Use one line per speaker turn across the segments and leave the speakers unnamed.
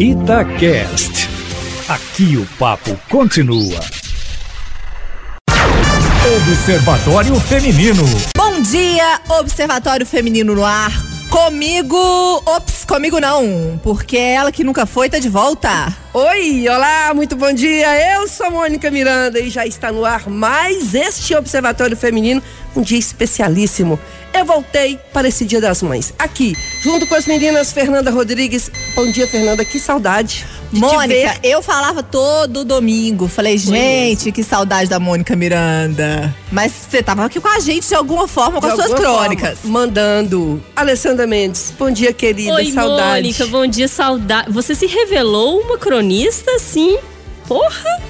Itacast. Aqui o papo continua. Observatório Feminino.
Bom dia, Observatório Feminino no ar. Comigo, ops, comigo não, porque é ela que nunca foi tá de volta.
Oi, olá, muito bom dia. Eu sou Mônica Miranda e já está no ar mais este Observatório Feminino, um dia especialíssimo. Eu voltei para esse Dia das Mães, aqui, junto com as meninas Fernanda Rodrigues. Bom dia, Fernanda, que saudade.
Mônica, eu falava todo domingo. Falei, gente, que saudade da Mônica Miranda. Mas você tava aqui com a gente de alguma forma, com
de
as suas crônicas.
Forma, mandando. Alessandra Mendes, bom dia, querida.
Oi,
saudade.
Mônica, bom dia, saudade. Você se revelou uma cronista, sim. Porra!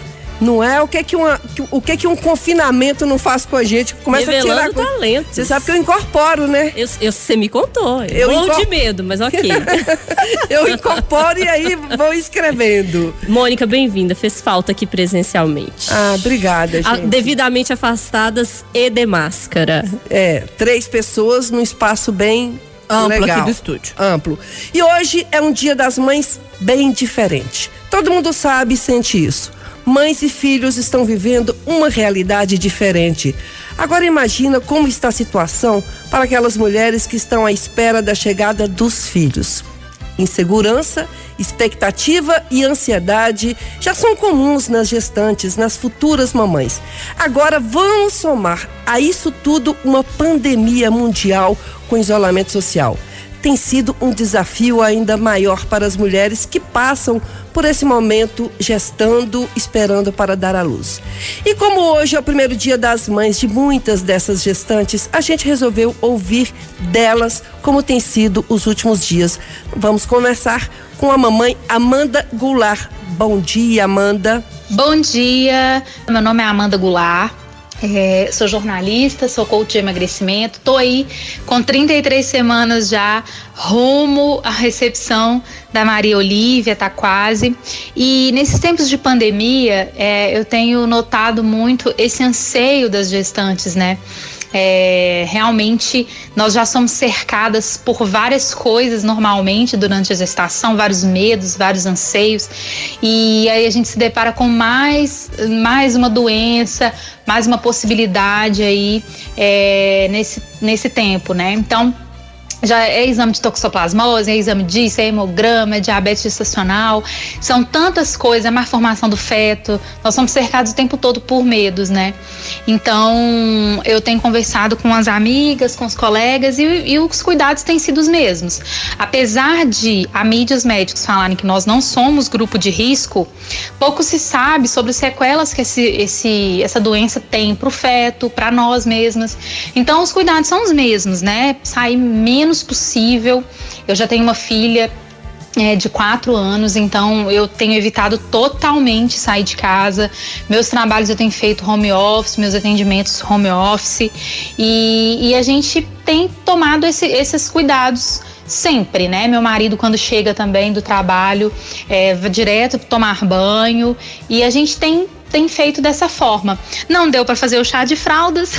Não é o que que, uma, o que que um confinamento não faz com a gente? Começa
Revelando
a tirar
talento.
Você sabe que eu incorporo, né?
Eu, eu, você me contou. Eu, eu incor... de medo, mas ok.
eu incorporo e aí vou escrevendo.
Mônica, bem-vinda. Fez falta aqui presencialmente.
Ah, obrigada, gente.
devidamente afastadas e de máscara.
É, três pessoas num espaço bem
amplo
legal,
aqui do estúdio.
Amplo. E hoje é um dia das mães bem diferente. Todo mundo sabe e sente isso mães e filhos estão vivendo uma realidade diferente. Agora imagina como está a situação para aquelas mulheres que estão à espera da chegada dos filhos. Insegurança, expectativa e ansiedade já são comuns nas gestantes, nas futuras mamães. Agora vamos somar a isso tudo uma pandemia mundial com isolamento social tem sido um desafio ainda maior para as mulheres que passam por esse momento gestando, esperando para dar à luz. E como hoje é o primeiro dia das mães de muitas dessas gestantes, a gente resolveu ouvir delas como tem sido os últimos dias. Vamos conversar com a mamãe Amanda Goulart. Bom dia, Amanda.
Bom dia, meu nome é Amanda Goulart. É, sou jornalista, sou coach de emagrecimento, estou aí com 33 semanas já rumo à recepção da Maria Olívia, tá quase. E nesses tempos de pandemia, é, eu tenho notado muito esse anseio das gestantes, né? É, realmente nós já somos cercadas por várias coisas normalmente durante a gestação, vários medos, vários anseios, e aí a gente se depara com mais, mais uma doença, mais uma possibilidade aí é, nesse, nesse tempo, né? Então já é exame de toxoplasmose, é exame disso, é hemograma, é diabetes gestacional, são tantas coisas, é má formação do feto, nós somos cercados o tempo todo por medos, né? Então, eu tenho conversado com as amigas, com os colegas e, e os cuidados têm sido os mesmos. Apesar de a mídia os médicos falarem que nós não somos grupo de risco, pouco se sabe sobre as sequelas que esse, esse, essa doença tem para o feto, para nós mesmas. Então, os cuidados são os mesmos, né? Sair menos menos possível. Eu já tenho uma filha é, de quatro anos, então eu tenho evitado totalmente sair de casa. Meus trabalhos eu tenho feito home office, meus atendimentos home office e, e a gente tem tomado esse, esses cuidados sempre, né? Meu marido quando chega também do trabalho é, direto tomar banho e a gente tem tem feito dessa forma. Não deu para fazer o chá de fraldas,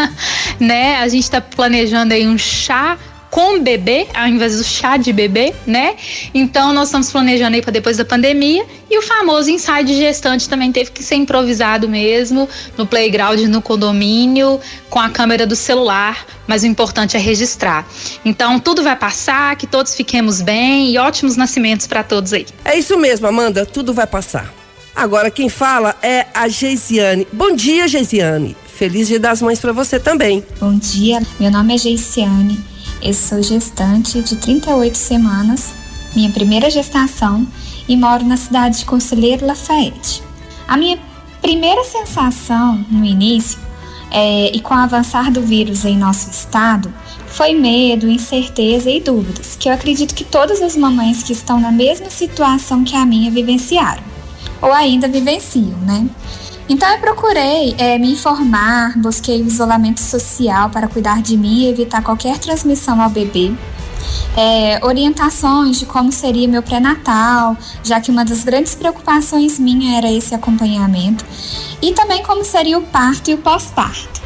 né? A gente está planejando aí um chá com bebê, ao invés do chá de bebê, né? Então nós estamos planejando aí para depois da pandemia e o famoso ensaio de gestante também teve que ser improvisado mesmo no playground no condomínio com a câmera do celular, mas o importante é registrar. Então tudo vai passar, que todos fiquemos bem e ótimos nascimentos para todos aí.
É isso mesmo, Amanda, tudo vai passar. Agora quem fala é a Geisiane. Bom dia, Geisiane. Feliz Dia das Mães para você também.
Bom dia, meu nome é Geisiane. Eu sou gestante de 38 semanas, minha primeira gestação, e moro na cidade de Conselheiro Lafayette. A minha primeira sensação no início, é, e com o avançar do vírus em nosso estado, foi medo, incerteza e dúvidas, que eu acredito que todas as mamães que estão na mesma situação que a minha vivenciaram, ou ainda vivenciam, né? Então eu procurei é, me informar, busquei isolamento social para cuidar de mim e evitar qualquer transmissão ao bebê. É, orientações de como seria meu pré-natal, já que uma das grandes preocupações minha era esse acompanhamento, e também como seria o parto e o pós-parto.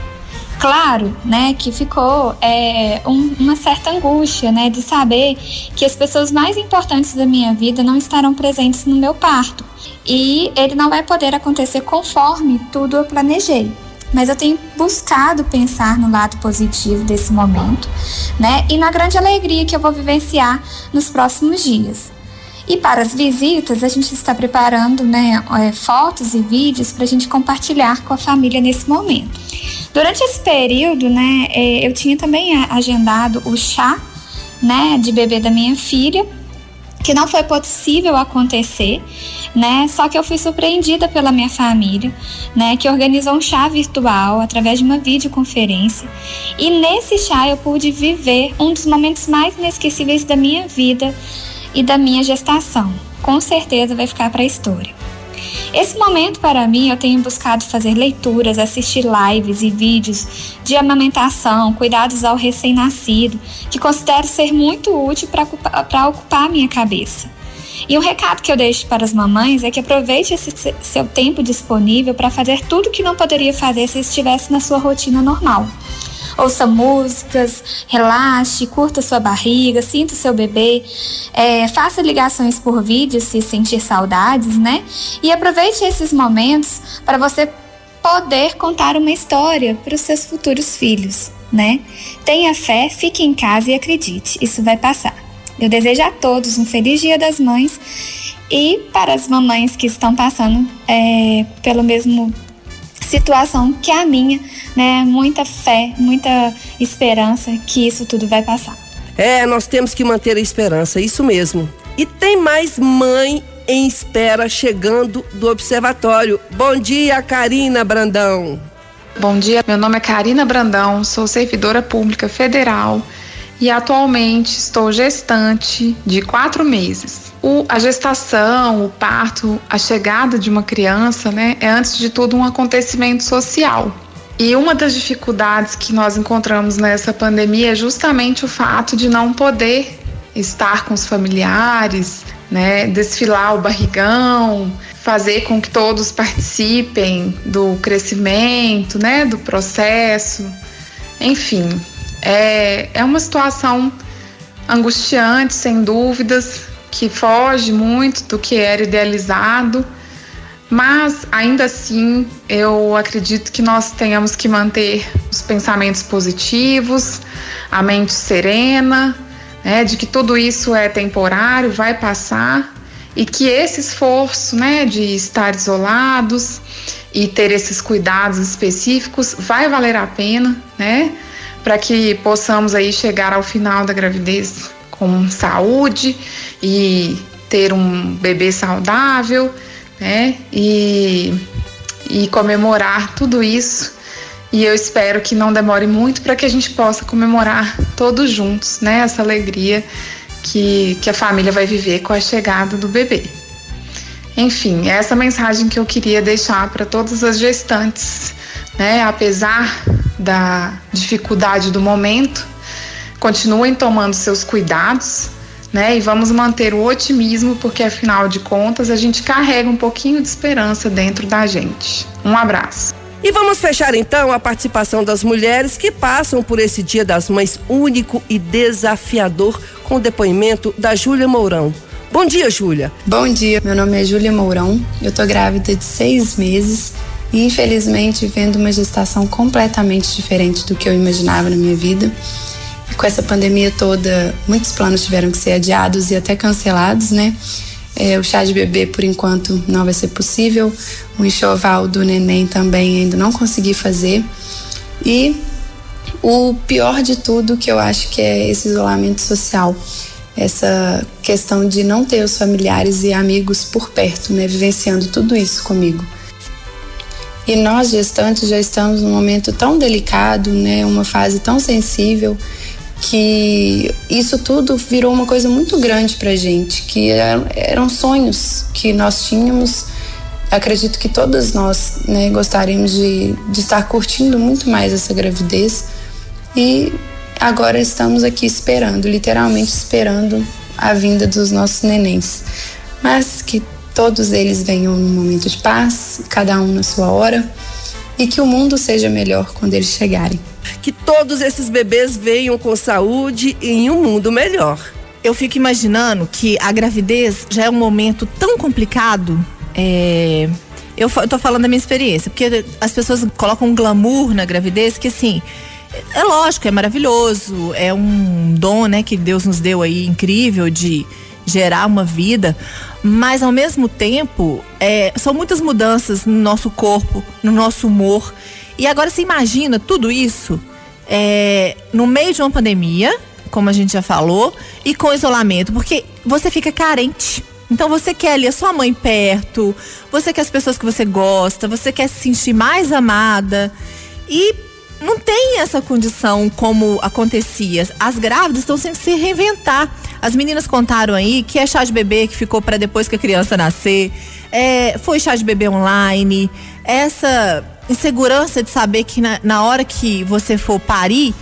Claro, né, que ficou é, um, uma certa angústia, né, de saber que as pessoas mais importantes da minha vida não estarão presentes no meu parto. E ele não vai poder acontecer conforme tudo eu planejei mas eu tenho buscado pensar no lado positivo desse momento, né? E na grande alegria que eu vou vivenciar nos próximos dias. E para as visitas, a gente está preparando né, é, fotos e vídeos para a gente compartilhar com a família nesse momento. Durante esse período, né, é, eu tinha também agendado o chá né, de bebê da minha filha, que não foi possível acontecer, né? Só que eu fui surpreendida pela minha família, né? Que organizou um chá virtual através de uma videoconferência. E nesse chá eu pude viver um dos momentos mais inesquecíveis da minha vida e da minha gestação. Com certeza vai ficar para a história. Esse momento para mim eu tenho buscado fazer leituras, assistir lives e vídeos de amamentação, cuidados ao recém-nascido, que considero ser muito útil para ocupar a minha cabeça. E o recado que eu deixo para as mamães é que aproveite esse seu tempo disponível para fazer tudo que não poderia fazer se estivesse na sua rotina normal. Ouça músicas, relaxe, curta sua barriga, sinta o seu bebê, é, faça ligações por vídeo se sentir saudades, né? E aproveite esses momentos para você poder contar uma história para os seus futuros filhos, né? Tenha fé, fique em casa e acredite, isso vai passar. Eu desejo a todos um feliz Dia das Mães e para as mamães que estão passando é, pelo mesmo situação que a minha, né? Muita fé, muita esperança que isso tudo vai passar.
É, nós temos que manter a esperança, isso mesmo. E tem mais mãe em espera chegando do observatório. Bom dia, Karina Brandão.
Bom dia, meu nome é Karina Brandão, sou servidora pública federal e atualmente estou gestante de quatro meses. O, a gestação, o parto, a chegada de uma criança, né, é antes de tudo um acontecimento social. E uma das dificuldades que nós encontramos nessa pandemia é justamente o fato de não poder estar com os familiares, né, desfilar o barrigão, fazer com que todos participem do crescimento, né, do processo. Enfim, é, é uma situação angustiante, sem dúvidas, que foge muito do que era idealizado, mas ainda assim eu acredito que nós tenhamos que manter os pensamentos positivos, a mente serena, né, de que tudo isso é temporário, vai passar e que esse esforço né, de estar isolados e ter esses cuidados específicos vai valer a pena, né? Para que possamos aí chegar ao final da gravidez com saúde e ter um bebê saudável, né? E, e comemorar tudo isso. E eu espero que não demore muito para que a gente possa comemorar todos juntos, né? Essa alegria que, que a família vai viver com a chegada do bebê. Enfim, essa mensagem que eu queria deixar para todas as gestantes, né? Apesar da dificuldade do momento, continuem tomando seus cuidados, né? E vamos manter o otimismo, porque afinal de contas a gente carrega um pouquinho de esperança dentro da gente. Um abraço.
E vamos fechar então a participação das mulheres que passam por esse Dia das Mães único e desafiador com o depoimento da Júlia Mourão. Bom dia, Júlia.
Bom dia, meu nome é Júlia Mourão, eu tô grávida de seis meses e infelizmente vendo uma gestação completamente diferente do que eu imaginava na minha vida. E com essa pandemia toda, muitos planos tiveram que ser adiados e até cancelados, né? É, o chá de bebê, por enquanto, não vai ser possível. O enxoval do neném também ainda não consegui fazer. E o pior de tudo, que eu acho que é esse isolamento social. Essa questão de não ter os familiares e amigos por perto, né? Vivenciando tudo isso comigo. E nós gestantes já estamos num momento tão delicado, né, uma fase tão sensível que isso tudo virou uma coisa muito grande para gente, que eram sonhos que nós tínhamos. Acredito que todas nós né, gostaríamos de, de estar curtindo muito mais essa gravidez e agora estamos aqui esperando, literalmente esperando a vinda dos nossos nenéns. Todos eles venham num momento de paz, cada um na sua hora, e que o mundo seja melhor quando eles chegarem.
que todos esses bebês venham com saúde e em um mundo melhor.
Eu fico imaginando que a gravidez já é um momento tão complicado. É... Eu tô falando da minha experiência, porque as pessoas colocam um glamour na gravidez que assim. É lógico, é maravilhoso, é um dom, né, que Deus nos deu aí incrível de gerar uma vida, mas ao mesmo tempo é, são muitas mudanças no nosso corpo, no nosso humor. E agora você imagina tudo isso é, no meio de uma pandemia, como a gente já falou, e com isolamento, porque você fica carente. Então você quer ali a sua mãe perto, você quer as pessoas que você gosta, você quer se sentir mais amada. E não tem essa condição como acontecia. As grávidas estão tendo que se reinventar. As meninas contaram aí que é chá de bebê que ficou para depois que a criança nascer, é, foi chá de bebê online, essa insegurança de saber que na, na hora que você for parir,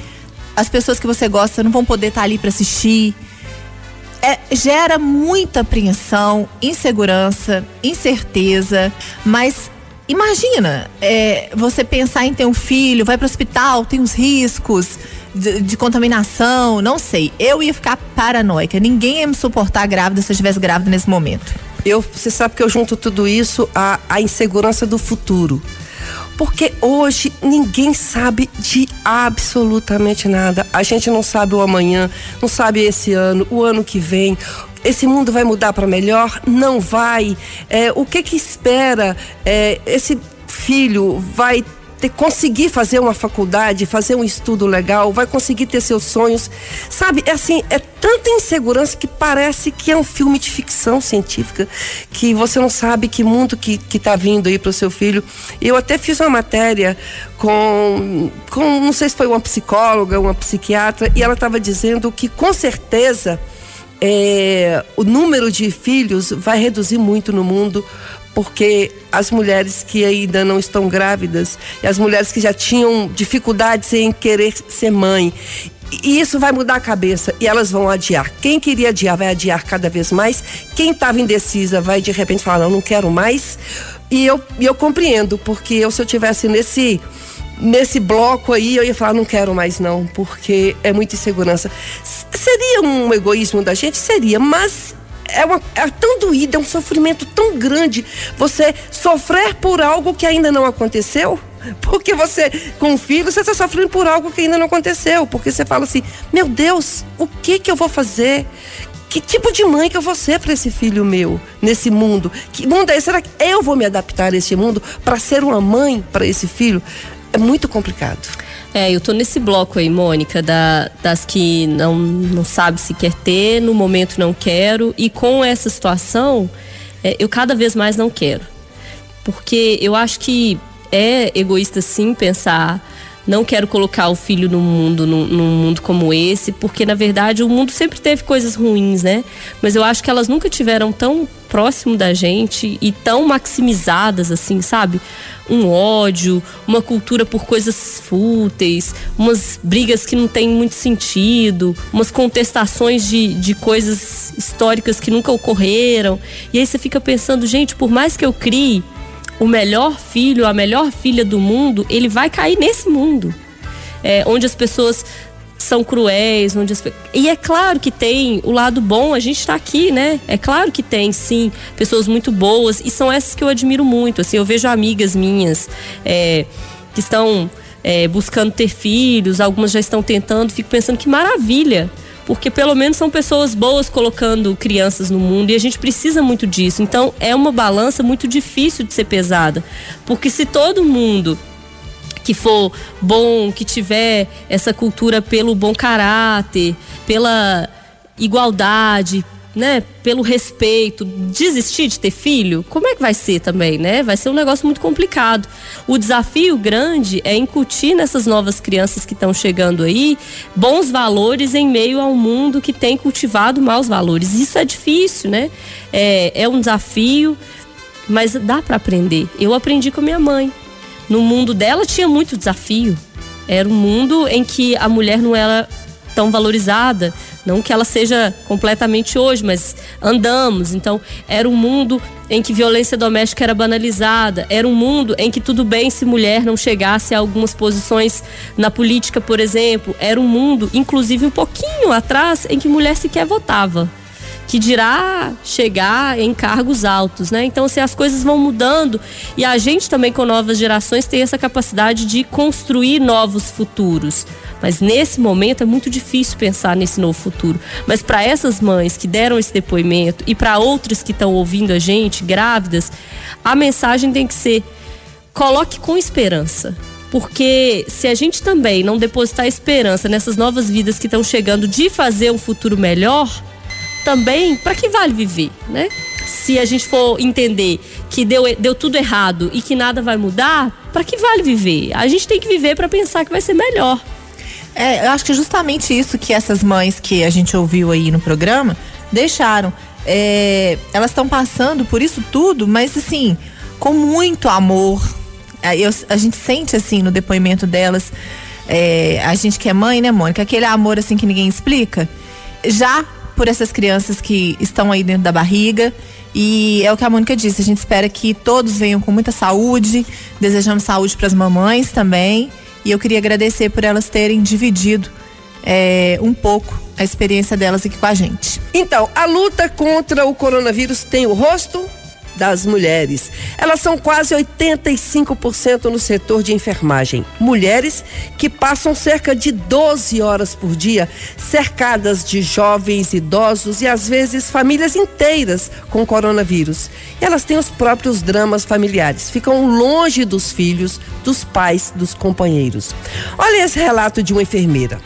as pessoas que você gosta não vão poder estar ali para assistir. É, gera muita apreensão, insegurança, incerteza, mas imagina é, você pensar em ter um filho, vai para o hospital, tem os riscos de, de contaminação, não sei. Eu ia ficar paranoica. Ninguém ia me suportar grávida se eu estivesse grávida nesse momento.
Eu, você sabe que eu junto tudo isso à, à insegurança do futuro. Porque hoje ninguém sabe de absolutamente nada. A gente não sabe o amanhã, não sabe esse ano, o ano que vem. Esse mundo vai mudar para melhor? Não vai. É, o que que espera? É, esse filho vai ter, conseguir fazer uma faculdade, fazer um estudo legal, vai conseguir ter seus sonhos. Sabe, é assim, é tanta insegurança que parece que é um filme de ficção científica, que você não sabe que mundo que, que tá vindo aí pro seu filho. Eu até fiz uma matéria com, com, não sei se foi uma psicóloga, uma psiquiatra, e ela estava dizendo que com certeza é, o número de filhos vai reduzir muito no mundo porque as mulheres que ainda não estão grávidas e as mulheres que já tinham dificuldades em querer ser mãe. E isso vai mudar a cabeça e elas vão adiar. Quem queria adiar vai adiar cada vez mais. Quem estava indecisa vai de repente falar: não, não quero mais. E eu, eu compreendo, porque eu, se eu tivesse nesse nesse bloco aí eu ia falar não quero mais não, porque é muita insegurança. Seria um egoísmo da gente? Seria, mas é, uma, é tão doído, é um sofrimento tão grande você sofrer por algo que ainda não aconteceu. Porque você, com o filho, você está sofrendo por algo que ainda não aconteceu. Porque você fala assim: meu Deus, o que que eu vou fazer? Que tipo de mãe que eu vou ser para esse filho meu nesse mundo? Que mundo é esse? Será que eu vou me adaptar a esse mundo para ser uma mãe para esse filho? É muito complicado.
É, eu tô nesse bloco aí, Mônica, da- das que não, não sabe se quer ter, no momento não quero. E com essa situação, é, eu cada vez mais não quero. Porque eu acho que é egoísta sim pensar. Não quero colocar o filho no mundo, num, num mundo como esse, porque na verdade o mundo sempre teve coisas ruins, né? Mas eu acho que elas nunca tiveram tão próximo da gente e tão maximizadas assim, sabe? Um ódio, uma cultura por coisas fúteis, umas brigas que não têm muito sentido, umas contestações de, de coisas históricas que nunca ocorreram. E aí você fica pensando, gente, por mais que eu crie o melhor filho, a melhor filha do mundo, ele vai cair nesse mundo. É, onde as pessoas são cruéis, onde as E é claro que tem o lado bom, a gente tá aqui, né? É claro que tem, sim, pessoas muito boas, e são essas que eu admiro muito. Assim, eu vejo amigas minhas é, que estão é, buscando ter filhos, algumas já estão tentando, fico pensando que maravilha porque pelo menos são pessoas boas colocando crianças no mundo e a gente precisa muito disso. Então é uma balança muito difícil de ser pesada, porque se todo mundo que for bom, que tiver essa cultura pelo bom caráter, pela igualdade, né, pelo respeito, desistir de ter filho, como é que vai ser também, né? Vai ser um negócio muito complicado. O desafio grande é incutir nessas novas crianças que estão chegando aí bons valores em meio a um mundo que tem cultivado maus valores. Isso é difícil, né? É, é um desafio, mas dá para aprender. Eu aprendi com a minha mãe. No mundo dela tinha muito desafio. Era um mundo em que a mulher não era tão valorizada, Não que ela seja completamente hoje, mas andamos. Então, era um mundo em que violência doméstica era banalizada, era um mundo em que tudo bem se mulher não chegasse a algumas posições na política, por exemplo, era um mundo, inclusive um pouquinho atrás, em que mulher sequer votava que dirá chegar em cargos altos, né? Então, assim, as coisas vão mudando e a gente também com novas gerações tem essa capacidade de construir novos futuros. Mas nesse momento é muito difícil pensar nesse novo futuro. Mas para essas mães que deram esse depoimento e para outras que estão ouvindo a gente, grávidas, a mensagem tem que ser: coloque com esperança. Porque se a gente também não depositar esperança nessas novas vidas que estão chegando de fazer um futuro melhor, também, para que vale viver, né? Se a gente for entender que deu, deu tudo errado e que nada vai mudar, para que vale viver? A gente tem que viver para pensar que vai ser melhor.
É, eu acho que justamente isso que essas mães que a gente ouviu aí no programa deixaram. É, elas estão passando por isso tudo, mas assim, com muito amor. É, eu, a gente sente assim no depoimento delas, é, a gente que é mãe, né, Mônica? Aquele amor assim que ninguém explica. Já por essas crianças que estão aí dentro da barriga. E é o que a Mônica disse, a gente espera que todos venham com muita saúde, desejamos saúde para as mamães também. E eu queria agradecer por elas terem dividido é, um pouco a experiência delas aqui com a gente.
Então, a luta contra o coronavírus tem o rosto das mulheres. Elas são quase 85% no setor de enfermagem. Mulheres que passam cerca de 12 horas por dia cercadas de jovens, idosos e às vezes famílias inteiras com coronavírus. E elas têm os próprios dramas familiares, ficam longe dos filhos, dos pais, dos companheiros. Olha esse relato de uma enfermeira.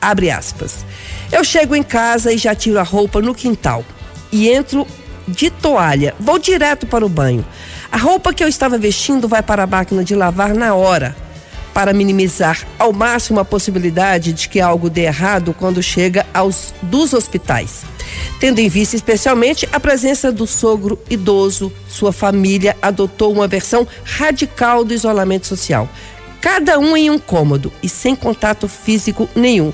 Abre aspas. Eu chego em casa e já tiro a roupa no quintal e entro de toalha. Vou direto para o banho. A roupa que eu estava vestindo vai para a máquina de lavar na hora, para minimizar ao máximo a possibilidade de que algo dê errado quando chega aos dos hospitais. Tendo em vista especialmente a presença do sogro idoso, sua família adotou uma versão radical do isolamento social. Cada um em um cômodo e sem contato físico nenhum.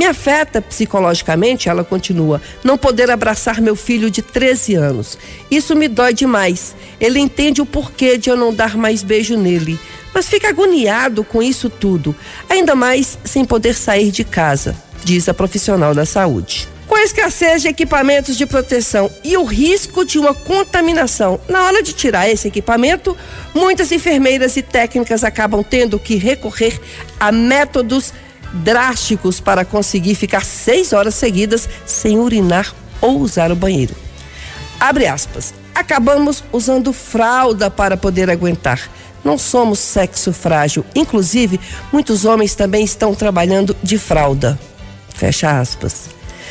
Me afeta psicologicamente, ela continua, não poder abraçar meu filho de 13 anos. Isso me dói demais. Ele entende o porquê de eu não dar mais beijo nele, mas fica agoniado com isso tudo, ainda mais sem poder sair de casa, diz a profissional da saúde. Com a escassez de equipamentos de proteção e o risco de uma contaminação, na hora de tirar esse equipamento, muitas enfermeiras e técnicas acabam tendo que recorrer a métodos drásticos para conseguir ficar seis horas seguidas sem urinar ou usar o banheiro. Abre aspas. Acabamos usando fralda para poder aguentar. Não somos sexo frágil. Inclusive, muitos homens também estão trabalhando de fralda. Fecha aspas.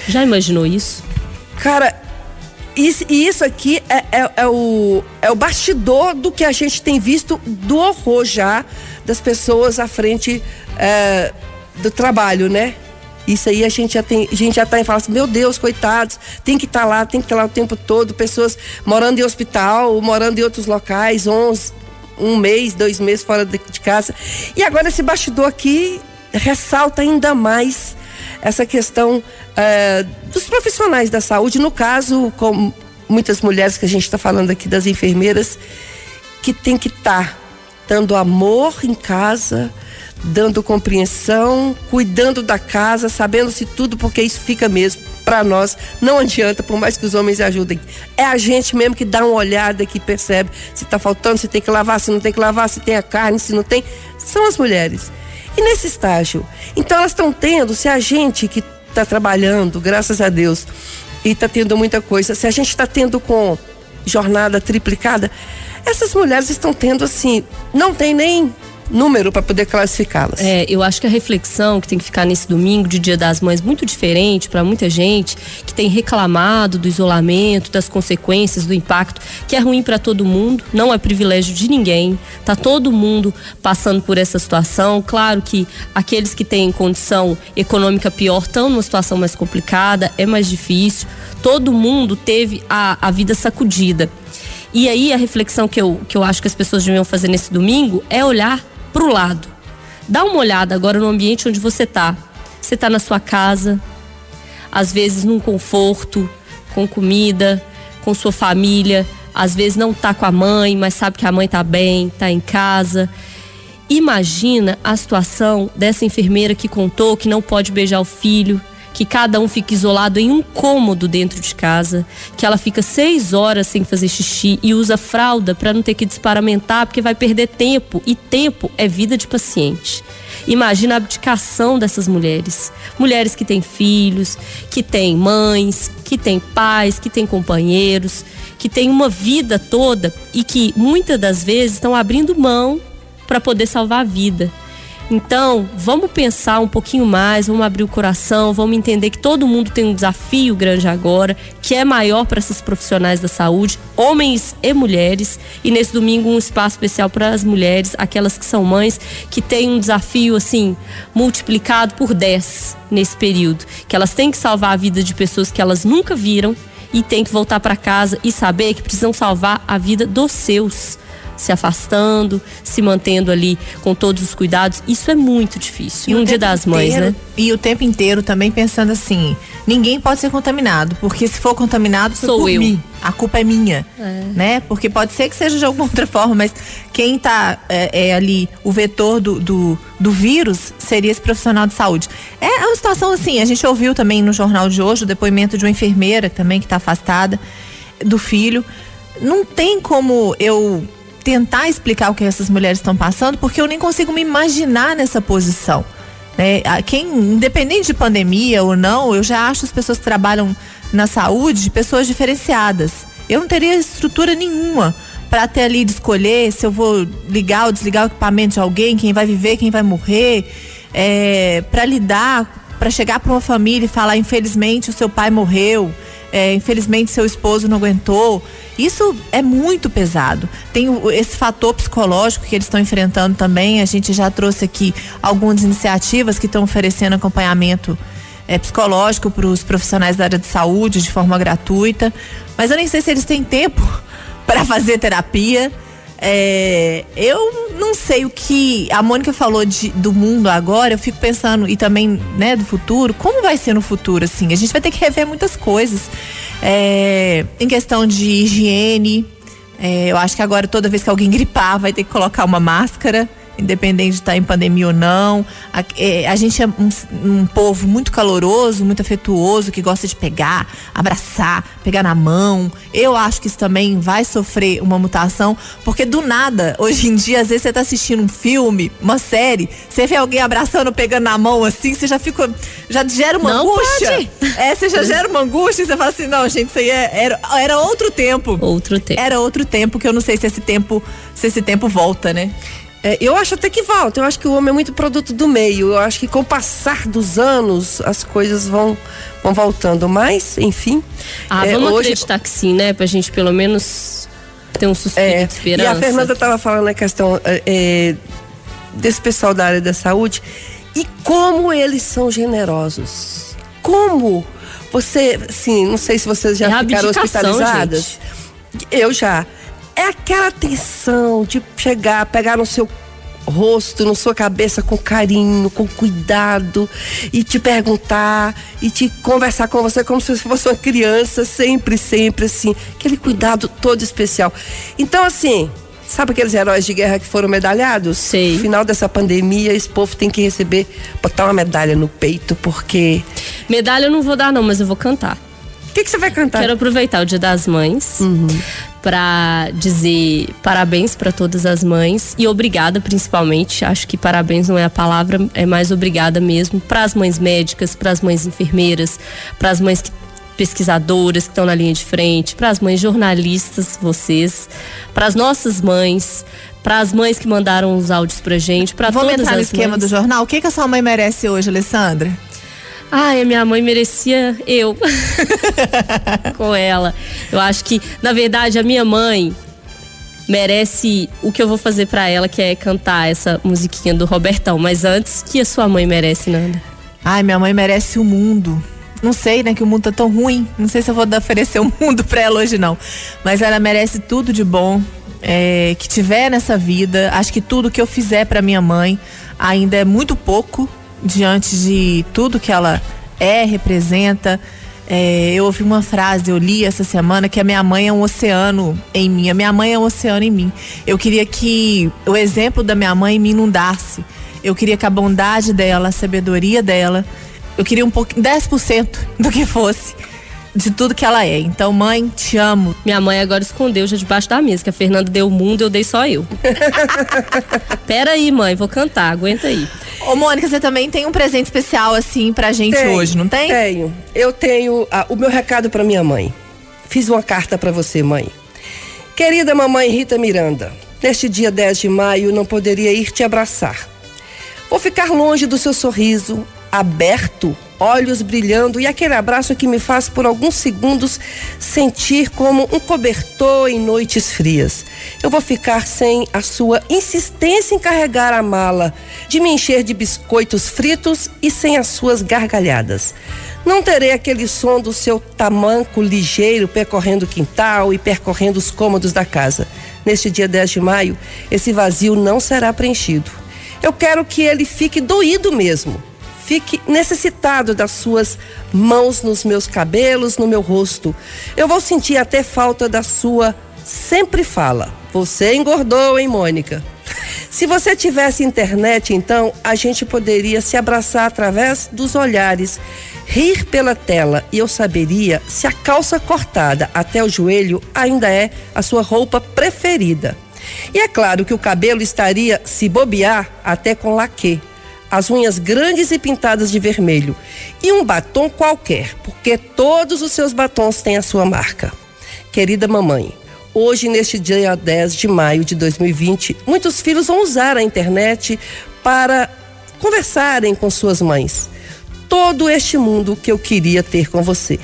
Já imaginou isso?
Cara, isso, e isso aqui é, é, é, o, é o bastidor do que a gente tem visto do horror já das pessoas à frente é, do trabalho, né? Isso aí a gente já tem, a gente já tá em fala assim, meu Deus, coitados, tem que estar tá lá, tem que estar tá lá o tempo todo, pessoas morando em hospital, morando em outros locais, 11, um mês, dois meses fora de, de casa. E agora esse bastidor aqui ressalta ainda mais essa questão é, dos profissionais da saúde, no caso, com muitas mulheres que a gente está falando aqui das enfermeiras, que tem que estar tá dando amor em casa, dando compreensão, cuidando da casa, sabendo-se tudo, porque isso fica mesmo para nós. Não adianta, por mais que os homens ajudem. É a gente mesmo que dá uma olhada, que percebe se está faltando, se tem que lavar, se não tem que lavar, se tem a carne, se não tem. São as mulheres. E nesse estágio, então elas estão tendo, se a gente que está trabalhando, graças a Deus, e está tendo muita coisa, se a gente está tendo com jornada triplicada, essas mulheres estão tendo assim, não tem nem número para poder classificá-las.
É, eu acho que a reflexão que tem que ficar nesse domingo de Dia das Mães muito diferente para muita gente que tem reclamado do isolamento, das consequências, do impacto, que é ruim para todo mundo, não é privilégio de ninguém. Tá todo mundo passando por essa situação. Claro que aqueles que têm condição econômica pior estão numa situação mais complicada, é mais difícil. Todo mundo teve a, a vida sacudida. E aí a reflexão que eu, que eu acho que as pessoas deviam fazer nesse domingo é olhar para o lado. Dá uma olhada agora no ambiente onde você está. Você está na sua casa. às vezes num conforto, com comida, com sua família, às vezes não tá com a mãe, mas sabe que a mãe tá bem, tá em casa. Imagina a situação dessa enfermeira que contou que não pode beijar o filho, que cada um fica isolado em um cômodo dentro de casa, que ela fica seis horas sem fazer xixi e usa fralda para não ter que desparamentar porque vai perder tempo e tempo é vida de paciente. Imagina a abdicação dessas mulheres. Mulheres que têm filhos, que têm mães, que têm pais, que têm companheiros, que têm uma vida toda e que muitas das vezes estão abrindo mão para poder salvar a vida. Então, vamos pensar um pouquinho mais, vamos abrir o coração, vamos entender que todo mundo tem um desafio grande agora, que é maior para esses profissionais da saúde, homens e mulheres. E nesse domingo, um espaço especial para as mulheres, aquelas que são mães, que têm um desafio assim, multiplicado por 10 nesse período. Que elas têm que salvar a vida de pessoas que elas nunca viram e têm que voltar para casa e saber que precisam salvar a vida dos seus se afastando, se mantendo ali com todos os cuidados. Isso é muito difícil. E um dia das mães,
inteiro,
né?
E o tempo inteiro também pensando assim: ninguém pode ser contaminado, porque se for contaminado,
sou eu.
Mim. A culpa é minha, é. né? Porque pode ser que seja de alguma outra forma, mas quem está é, é, ali, o vetor do, do, do, vírus, seria esse profissional de saúde. É uma situação assim, a gente ouviu também no jornal de hoje o depoimento de uma enfermeira também que está afastada do filho. Não tem como eu tentar explicar o que essas mulheres estão passando, porque eu nem consigo me imaginar nessa posição. Né? Quem, independente de pandemia ou não, eu já acho as pessoas que trabalham na saúde pessoas diferenciadas. Eu não teria estrutura nenhuma para ter ali de escolher se eu vou ligar ou desligar o equipamento de alguém, quem vai viver, quem vai morrer, é, para lidar, para chegar para uma família e falar infelizmente o seu pai morreu é, infelizmente seu esposo não aguentou. Isso é muito pesado. Tem esse fator psicológico que eles estão enfrentando também. A gente já trouxe aqui algumas iniciativas que estão oferecendo acompanhamento é, psicológico para os profissionais da área de saúde de forma gratuita. Mas eu nem sei se eles têm tempo para fazer terapia. É, eu não sei o que a Mônica falou de, do mundo agora, eu fico pensando, e também né, do futuro, como vai ser no futuro, assim? A gente vai ter que rever muitas coisas. É, em questão de higiene, é, eu acho que agora toda vez que alguém gripar vai ter que colocar uma máscara independente de estar em pandemia ou não. A, é, a gente é um, um, povo muito caloroso, muito afetuoso, que gosta de pegar, abraçar, pegar na mão. Eu acho que isso também vai sofrer uma mutação, porque do nada, hoje em dia, às vezes você está assistindo um filme, uma série, você vê alguém abraçando, pegando na mão assim, você já fica. Já gera uma não angústia. Pode. É, você já gera uma angústia e você fala assim: não, gente, isso aí é, era, era outro tempo.
Outro tempo.
Era outro tempo que eu não sei se esse tempo, se esse tempo volta, né?
É, eu acho até que volta. Eu acho que o homem é muito produto do meio. Eu acho que com o passar dos anos as coisas vão, vão voltando. Mas, enfim.
Ah, é, vamos hoje... acreditar que sim, né? Pra gente pelo menos ter um suspiro é, de esperança.
E a Fernanda estava falando a questão é, é, desse pessoal da área da saúde e como eles são generosos. Como? Você, sim, não sei se vocês já é ficaram hospitalizadas. Gente. Eu já é aquela atenção de chegar, pegar no seu rosto, na sua cabeça com carinho, com cuidado e te perguntar e te conversar com você como se fosse uma criança, sempre, sempre assim, aquele cuidado todo especial. Então, assim, sabe aqueles heróis de guerra que foram medalhados?
Sei.
No final dessa pandemia, esse povo tem que receber, botar uma medalha no peito, porque.
Medalha eu não vou dar, não, mas eu vou cantar.
O que, que, você vai cantar?
Quero aproveitar o Dia das Mães
uhum.
para dizer parabéns para todas as mães e obrigada principalmente. Acho que parabéns não é a palavra, é mais obrigada mesmo para as mães médicas, para as mães enfermeiras, para as mães que pesquisadoras que estão na linha de frente, para as mães jornalistas, vocês, para as nossas mães, para as mães que mandaram os áudios pra gente, para todas as
Vamos entrar no esquema
mães.
do jornal. O que, que a sua mãe merece hoje, Alessandra?
Ai, a minha mãe merecia eu com ela. Eu acho que, na verdade, a minha mãe merece o que eu vou fazer para ela, que é cantar essa musiquinha do Robertão. Mas antes, que a sua mãe merece, Nanda?
Ai, minha mãe merece o mundo. Não sei, né, que o mundo tá tão ruim. Não sei se eu vou oferecer o mundo pra ela hoje, não. Mas ela merece tudo de bom é, que tiver nessa vida. Acho que tudo que eu fizer para minha mãe ainda é muito pouco diante de tudo que ela é, representa. É, eu ouvi uma frase, eu li essa semana que a minha mãe é um oceano em mim. A minha mãe é um oceano em mim. Eu queria que o exemplo da minha mãe me inundasse. Eu queria que a bondade dela, a sabedoria dela, eu queria um pouquinho, 10% do que fosse de tudo que ela é. Então, mãe, te amo.
Minha mãe agora escondeu já debaixo da mesa, que a Fernanda deu o mundo, eu dei só eu. Pera aí, mãe, vou cantar, aguenta aí.
Ô, Mônica, você também tem um presente especial, assim, pra gente tenho, hoje, não tem?
Tenho. Eu tenho ah, o meu recado pra minha mãe. Fiz uma carta para você, mãe. Querida mamãe Rita Miranda, neste dia 10 de maio não poderia ir te abraçar. Vou ficar longe do seu sorriso, aberto olhos brilhando e aquele abraço que me faz por alguns segundos sentir como um cobertor em noites frias. Eu vou ficar sem a sua insistência em carregar a mala, de me encher de biscoitos fritos e sem as suas gargalhadas. Não terei aquele som do seu tamanco ligeiro percorrendo o quintal e percorrendo os cômodos da casa. Neste dia 10 de maio, esse vazio não será preenchido. Eu quero que ele fique doído mesmo fique necessitado das suas mãos nos meus cabelos, no meu rosto. Eu vou sentir até falta da sua sempre fala. Você engordou, hein, Mônica? Se você tivesse internet, então a gente poderia se abraçar através dos olhares, rir pela tela e eu saberia se a calça cortada até o joelho ainda é a sua roupa preferida. E é claro que o cabelo estaria, se bobear, até com laque as unhas grandes e pintadas de vermelho e um batom qualquer, porque todos os seus batons têm a sua marca. Querida mamãe, hoje, neste dia 10 de maio de 2020, muitos filhos vão usar a internet para conversarem com suas mães. Todo este mundo que eu queria ter com você.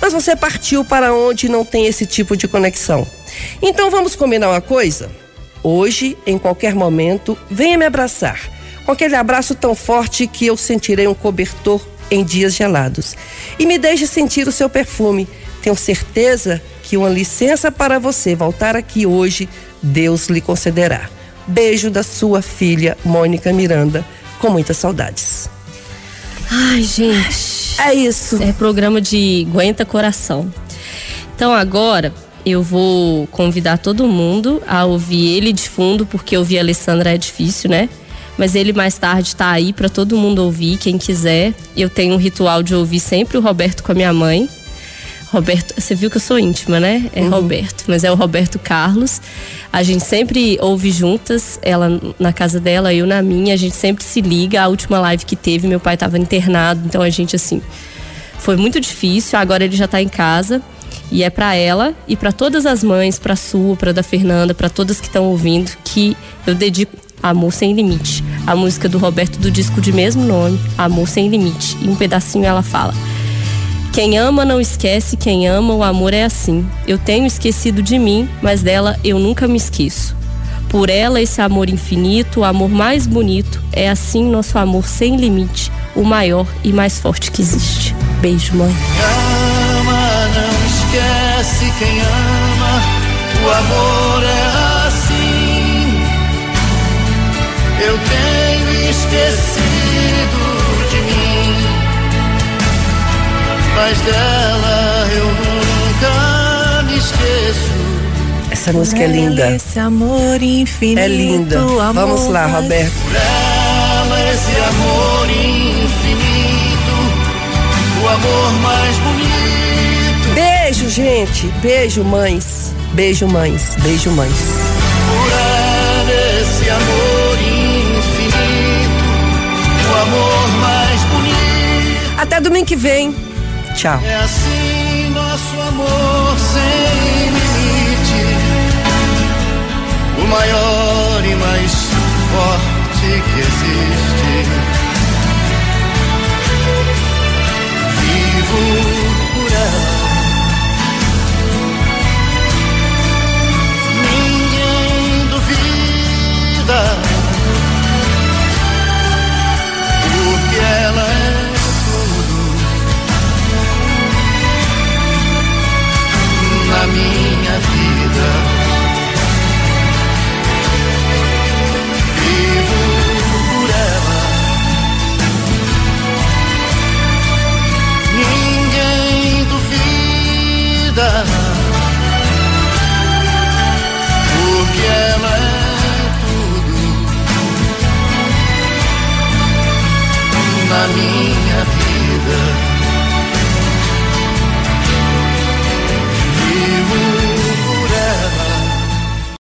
Mas você partiu para onde não tem esse tipo de conexão. Então vamos combinar uma coisa? Hoje, em qualquer momento, venha me abraçar com aquele abraço tão forte que eu sentirei um cobertor em dias gelados. E me deixe sentir o seu perfume. Tenho certeza que uma licença para você voltar aqui hoje, Deus lhe concederá. Beijo da sua filha, Mônica Miranda, com muitas saudades.
Ai, gente. É isso. É programa de Aguenta Coração. Então agora eu vou convidar todo mundo a ouvir ele de fundo, porque ouvir a Alessandra é difícil, né? Mas ele mais tarde está aí para todo mundo ouvir, quem quiser. Eu tenho um ritual de ouvir sempre o Roberto com a minha mãe. Roberto, você viu que eu sou íntima, né? É uhum. Roberto, mas é o Roberto Carlos. A gente sempre ouve juntas, ela na casa dela, eu na minha, a gente sempre se liga. A última live que teve, meu pai estava internado, então a gente assim, foi muito difícil. Agora ele já está em casa e é para ela e para todas as mães, para sua, para da Fernanda, para todas que estão ouvindo, que eu dedico Amor Sem Limite, a música do Roberto do disco de mesmo nome, Amor Sem Limite. E um pedacinho ela fala: Quem ama não esquece, quem ama o amor é assim. Eu tenho esquecido de mim, mas dela eu nunca me esqueço. Por ela, esse amor infinito, o amor mais bonito, é assim nosso amor sem limite, o maior e mais forte que existe. Beijo, mãe.
Quem ama, não esquece quem ama, o amor é eu tenho esquecido de mim, mas dela eu nunca me esqueço.
Essa música é linda.
Esse amor infinito.
É linda. Vamos lá, Roberto.
Por ela, esse amor infinito, o amor mais bonito.
Beijo, gente. Beijo, mães. Beijo, mães. Beijo, mães. Até domingo que vem. Tchau.
É assim nosso amor sem limite. O maior e mais forte